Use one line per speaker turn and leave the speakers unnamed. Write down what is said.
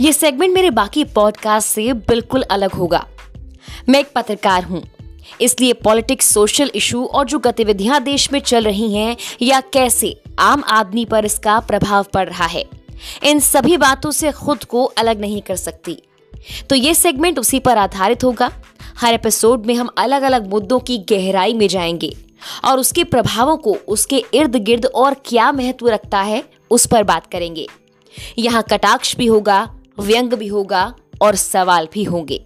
ये सेगमेंट मेरे बाकी पॉडकास्ट से बिल्कुल अलग होगा। मैं एक पत्रकार हूँ। इसलिए पॉलिटिक्स सोशल इशू और जो गतिविधियाँ देश में चल रही हैं, या कैसे आम आदमी पर इसका प्रभाव पड़ रहा है, इन सभी बातों से खुद को अलग नहीं कर सकती। तो ये सेगमेंट उसी पर आधारित होगा। हर एपिसोड में हम अलग अलग मुद्दों की गहराई में जाएँगे और उसके प्रभावों को, उसके इर्द गिर्द और क्या महत्व रखता है, उस पर बात करेंगे। यहाँ कटाक्ष भी होगा व्यंग भी होगा और सवाल भी होंगे।